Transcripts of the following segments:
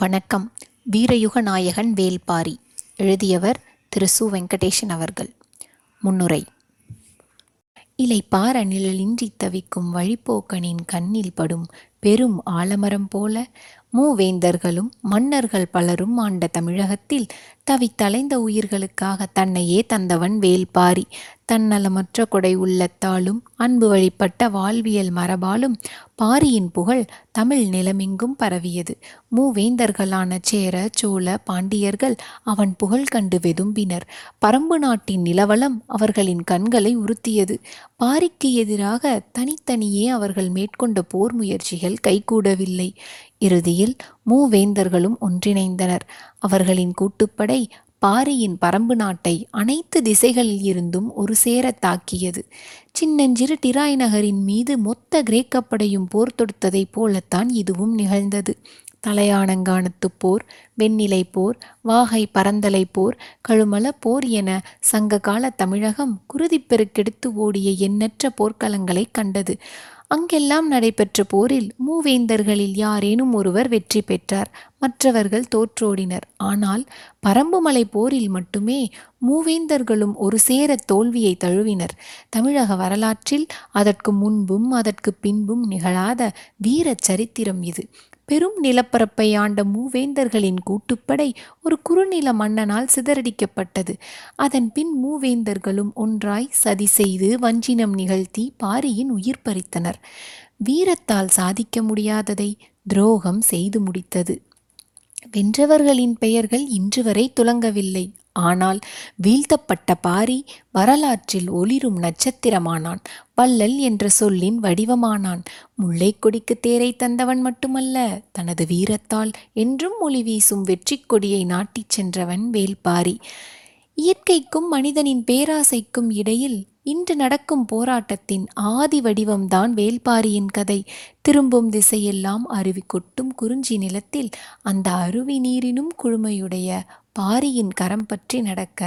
வணக்கம். வீரயுக நாயகன் வேல்பாரி. எழுதியவர் திரு. சு. வெங்கடேசன் அவர்கள். முன்னுரை. இலைப்பார நிழலின்றி தவிக்கும் வழிப்போக்கனின் கண்ணில் படும் பெரும் ஆலமரம் போல மூவேந்தர்களும் மன்னர்கள் பலரும் ஆண்ட தமிழகத்தில் தவித்தலைந்த உயிர்களுக்காக தன்னையே தந்தவன் வேல்பாரி. தன்னலமற்ற கொடை உள்ளத்தாலும் அன்பு வழிபட்ட வாழ்வியல் மரபாலும் பாரியின் புகழ் தமிழ் நிலமெங்கும் பரவியது. மூவேந்தர்களான சேர சோழ பாண்டியர்கள் அவன் புகழ் கண்டு வெதும்பினர். பரம்பு நாட்டின் நிலவலம் அவர்களின் கண்களை உறுத்தியது. பாரிக்கு எதிராக தனித்தனியே அவர்கள் மேற்கொண்ட போர் முயற்சிகள் கைகூடவில்லை. இறுதியில் மூவேந்தர்களும் ஒன்றிணைந்தனர். அவர்களின் கூட்டுப்படை பாரியின் பரம்பு நாட்டை அனைத்து திசைகளில் இருந்தும் ஒரு சேர தாக்கியது. சின்னஞ்சிறு டிராய் நகரின் மீது மொத்த கிரேக்கப்படையும் போர் தொடுத்ததைப் போலத்தான் இதுவும் நிகழ்ந்தது. தலையானங்கானத்துப் போர் வெண்ணிலை போர் வாகை பரந்தலை போர் கழுமல போர் என சங்ககால தமிழகம் குருதிப்பெருக்கெடுத்து ஓடிய எண்ணற்ற போர்க்களங்களை கண்டது. அங்கெல்லாம் நடைபெற்ற போரில் மூவேந்தர்களில் யாரேனும் ஒருவர் வெற்றி பெற்றார். மற்றவர்கள் தோற்றோடினர். ஆனால் பரம்புமலை போரில் மட்டுமே மூவேந்தர்களும் ஒரு சேர தோல்வியை தழுவினர். தமிழக வரலாற்றில் அதற்கு முன்பும் அதற்கு பின்பும் நிகழாத வீர சரித்திரம் இது. பெரும் நிலப்பரப்பை ஆண்ட மூவேந்தர்களின் கூட்டுப்படை ஒரு குறுநில மன்னனால் சிதறடிக்கப்பட்டது. அதன் பின் மூவேந்தர்களும் ஒன்றாய் சதி செய்து வஞ்சினம் நிகழ்த்தி பாரியின் உயிர் பறித்தனர். வீரத்தால் சாதிக்க முடியாததை துரோகம் செய்து முடித்தது. வென்றவர்களின் பெயர்கள் இன்று வரை துலங்கவில்லை. ஆனால் வீழ்த்தப்பட்ட பாரி வரலாற்றில் ஒளிரும் நட்சத்திரமானான். வள்ளல் என்ற சொல்லின் வடிவமானான். முல்லைக்கொடிக்கு தேரை தந்தவன் மட்டுமல்ல தனது வீரத்தால் என்றும் ஒளி வீசும் வெற்றி கொடியை நாட்டிச் சென்றவன் வேல்பாரி. இயற்கைக்கும் மனிதனின் பேராசைக்கும் இடையில் இன்று நடக்கும் போராட்டத்தின் ஆதி வடிவம்தான் வேல்பாரியின் கதை. திரும்பும் திசையெல்லாம் அருவி கொட்டும் குறிஞ்சி நிலத்தில் அந்த அருவி நீரினும் குழுமையுடைய பாரியின் கரம் பற்றி நடக்க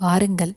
வாருங்கள்.